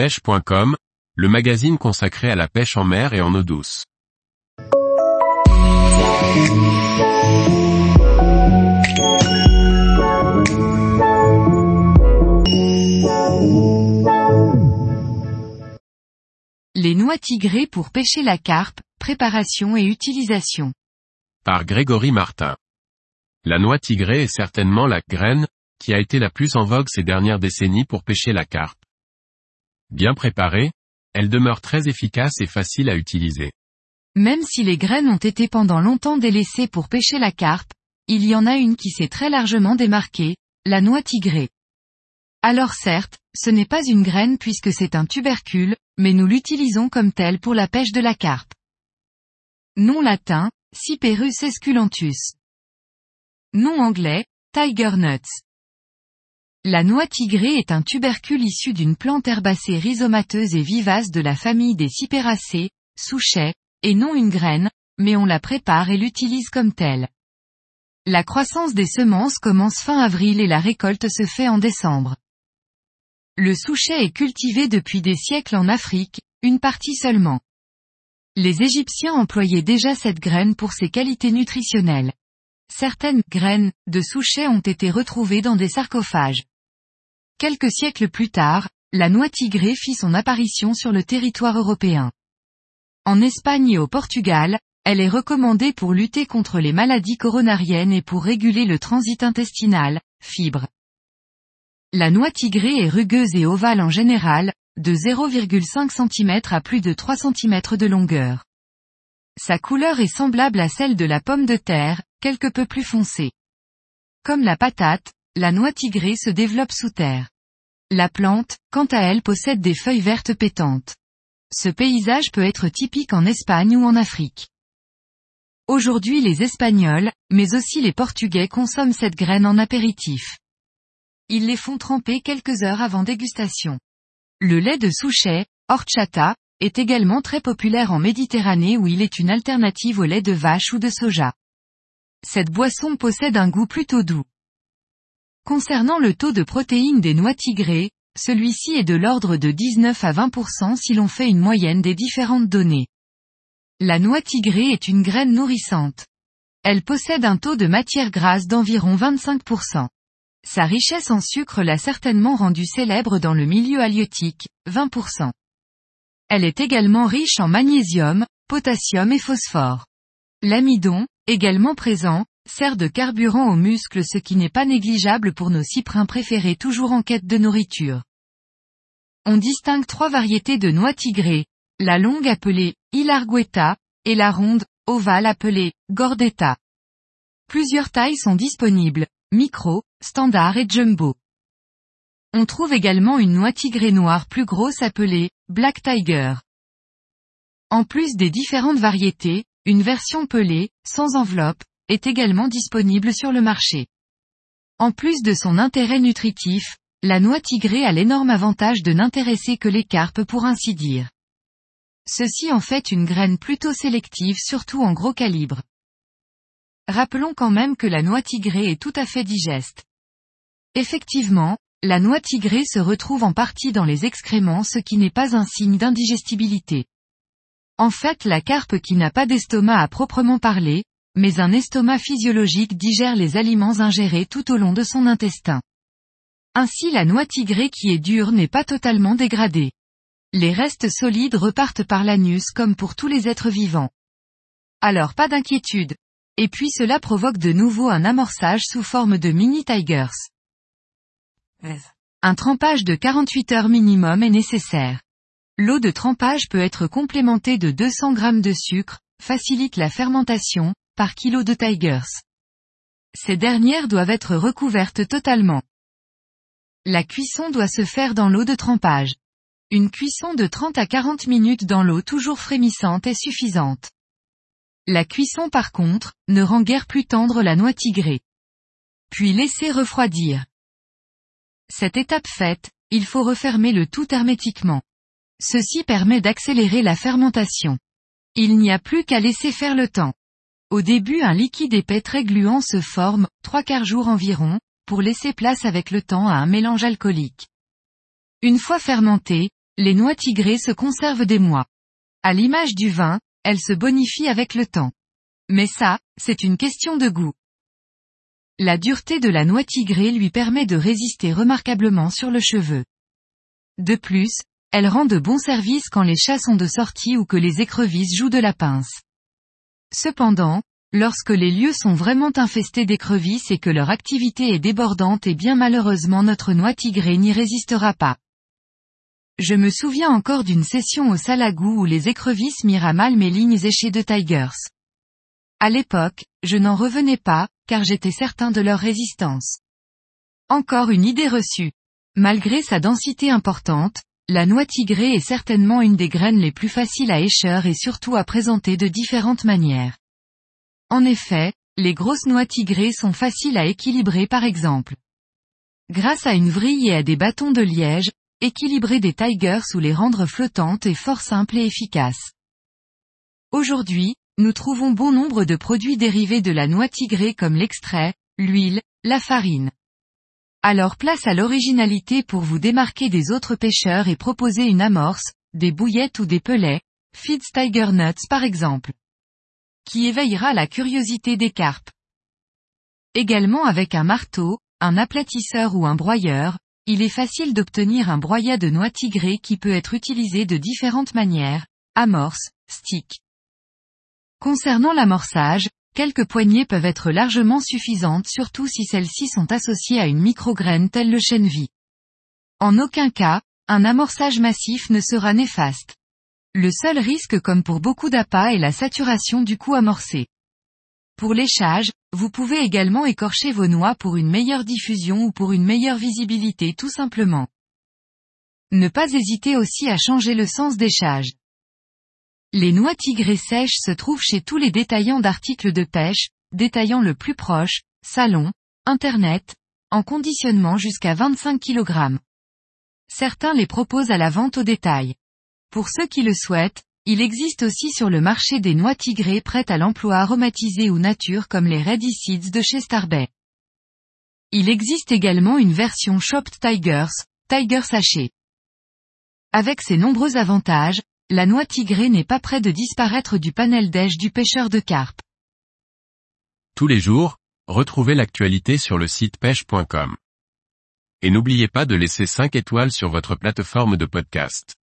pêche.com, le magazine consacré à la pêche en mer et en eau douce. Les noix tigrées pour pêcher la carpe, préparation et utilisation. Par Grégory Martin. La noix tigrée est certainement la graine, qui a été la plus en vogue ces dernières décennies pour pêcher la carpe. Bien préparée, elle demeure très efficace et facile à utiliser. Même si les graines ont été pendant longtemps délaissées pour pêcher la carpe, il y en a une qui s'est très largement démarquée, la noix tigrée. Alors certes, ce n'est pas une graine puisque c'est un tubercule, mais nous l'utilisons comme tel pour la pêche de la carpe. Nom latin, Cyperus esculentus. Nom anglais, Tiger Nuts. La noix tigrée est un tubercule issu d'une plante herbacée rhizomateuse et vivace de la famille des cyperacées, souchet, et non une graine, mais on la prépare et l'utilise comme telle. La croissance des semences commence fin avril et la récolte se fait en décembre. Le souchet est cultivé depuis des siècles en Afrique, une partie seulement. Les Égyptiens employaient déjà cette graine pour ses qualités nutritionnelles. Certaines graines de souchet ont été retrouvées dans des sarcophages. Quelques siècles plus tard, la noix tigrée fit son apparition sur le territoire européen. En Espagne et au Portugal, elle est recommandée pour lutter contre les maladies coronariennes et pour réguler le transit intestinal, fibres. La noix tigrée est rugueuse et ovale en général, de 0,5 cm à plus de 3 cm de longueur. Sa couleur est semblable à celle de la pomme de terre, quelque peu plus foncée. Comme la patate, la noix tigrée se développe sous terre. La plante, quant à elle possède des feuilles vertes pétantes. Ce paysage peut être typique en Espagne ou en Afrique. Aujourd'hui les Espagnols, mais aussi les Portugais consomment cette graine en apéritif. Ils les font tremper quelques heures avant dégustation. Le lait de souchet, horchata, est également très populaire en Méditerranée où il est une alternative au lait de vache ou de soja. Cette boisson possède un goût plutôt doux. Concernant le taux de protéines des noix tigrées, celui-ci est de l'ordre de 19 à 20% si l'on fait une moyenne des différentes données. La noix tigrée est une graine nourrissante. Elle possède un taux de matière grasse d'environ 25%. Sa richesse en sucre l'a certainement rendue célèbre dans le milieu halieutique, 20%. Elle est également riche en magnésium, potassium et phosphore. L'amidon, également présent, sert de carburant aux muscles ce qui n'est pas négligeable pour nos cyprins préférés toujours en quête de nourriture. On distingue trois variétés de noix tigrées, la longue appelée Ilargueta, et la ronde, ovale appelée Gordetta. Plusieurs tailles sont disponibles, micro, standard et jumbo. On trouve également une noix tigrée noire plus grosse appelée Black Tiger. En plus des différentes variétés, une version pelée, sans enveloppe, est également disponible sur le marché. En plus de son intérêt nutritif, la noix tigrée a l'énorme avantage de n'intéresser que les carpes pour ainsi dire. Ceci en fait une graine plutôt sélective surtout en gros calibre. Rappelons quand même que la noix tigrée est tout à fait digeste. Effectivement, la noix tigrée se retrouve en partie dans les excréments ce qui n'est pas un signe d'indigestibilité. En fait la carpe qui n'a pas d'estomac à proprement parler, mais un estomac physiologique digère les aliments ingérés tout au long de son intestin. Ainsi la noix tigrée qui est dure n'est pas totalement dégradée. Les restes solides repartent par l'anus comme pour tous les êtres vivants. Alors pas d'inquiétude, et puis cela provoque de nouveau un amorçage sous forme de mini tigers. Un trempage de 48 heures minimum est nécessaire. L'eau de trempage peut être complémentée de 200 g de sucre, facilite la fermentation, par kilo de tigers. Ces dernières doivent être recouvertes totalement. La cuisson doit se faire dans l'eau de trempage. Une cuisson de 30 à 40 minutes dans l'eau toujours frémissante est suffisante. La cuisson par contre, ne rend guère plus tendre la noix tigrée. Puis laisser refroidir. Cette étape faite, il faut refermer le tout hermétiquement. Ceci permet d'accélérer la fermentation. Il n'y a plus qu'à laisser faire le temps. Au début un liquide épais très gluant se forme, trois quarts jour environ, pour laisser place avec le temps à un mélange alcoolique. Une fois fermenté, les noix tigrées se conservent des mois. À l'image du vin, elles se bonifient avec le temps. Mais ça, c'est une question de goût. La dureté de la noix tigrée lui permet de résister remarquablement sur le cheveu. De plus, elle rend de bons services quand les chats sont de sortie ou que les écrevisses jouent de la pince. Cependant, lorsque les lieux sont vraiment infestés d'écrevisses et que leur activité est débordante et bien malheureusement notre noix tigrée n'y résistera pas. Je me souviens encore d'une session au Salagou où les écrevisses mirent à mal mes lignes échées de Tigers. À l'époque, je n'en revenais pas, car j'étais certain de leur résistance. Encore une idée reçue. Malgré sa densité importante, la noix tigrée est certainement une des graines les plus faciles à écheur et surtout à présenter de différentes manières. En effet, les grosses noix tigrées sont faciles à équilibrer par exemple. Grâce à une vrille et à des bâtons de liège, équilibrer des tigers ou les rendre flottantes est fort simple et efficace. Aujourd'hui, nous trouvons bon nombre de produits dérivés de la noix tigrée comme l'extrait, l'huile, la farine. Alors place à l'originalité pour vous démarquer des autres pêcheurs et proposer une amorce, des bouillettes ou des pelets, Feeds Tiger Nuts par exemple. Qui éveillera la curiosité des carpes. Également avec un marteau, un aplatisseur ou un broyeur, il est facile d'obtenir un broyat de noix tigrée qui peut être utilisé de différentes manières, amorce, stick. Concernant l'amorçage, quelques poignées peuvent être largement suffisantes surtout si celles-ci sont associées à une micrograine telle le chènevis. En aucun cas, un amorçage massif ne sera néfaste. Le seul risque comme pour beaucoup d'appâts est la saturation du coup amorcé. Pour l'échage, vous pouvez également écorcher vos noix pour une meilleure diffusion ou pour une meilleure visibilité tout simplement. Ne pas hésiter aussi à changer le sens d'échage. Les noix tigrées sèches se trouvent chez tous les détaillants d'articles de pêche, détaillants le plus proche, salon, internet, en conditionnement jusqu'à 25 kg. Certains les proposent à la vente au détail. Pour ceux qui le souhaitent, il existe aussi sur le marché des noix tigrées prêtes à l'emploi aromatisées ou nature comme les Ready Seeds de chez Starbay. Il existe également une version Chopped Tigers, Tiger Sachet. Avec ses nombreux avantages, la noix tigrée n'est pas près de disparaître du panel d'èche du pêcheur de carpe. Tous les jours, retrouvez l'actualité sur le site pêche.com. Et n'oubliez pas de laisser 5 étoiles sur votre plateforme de podcast.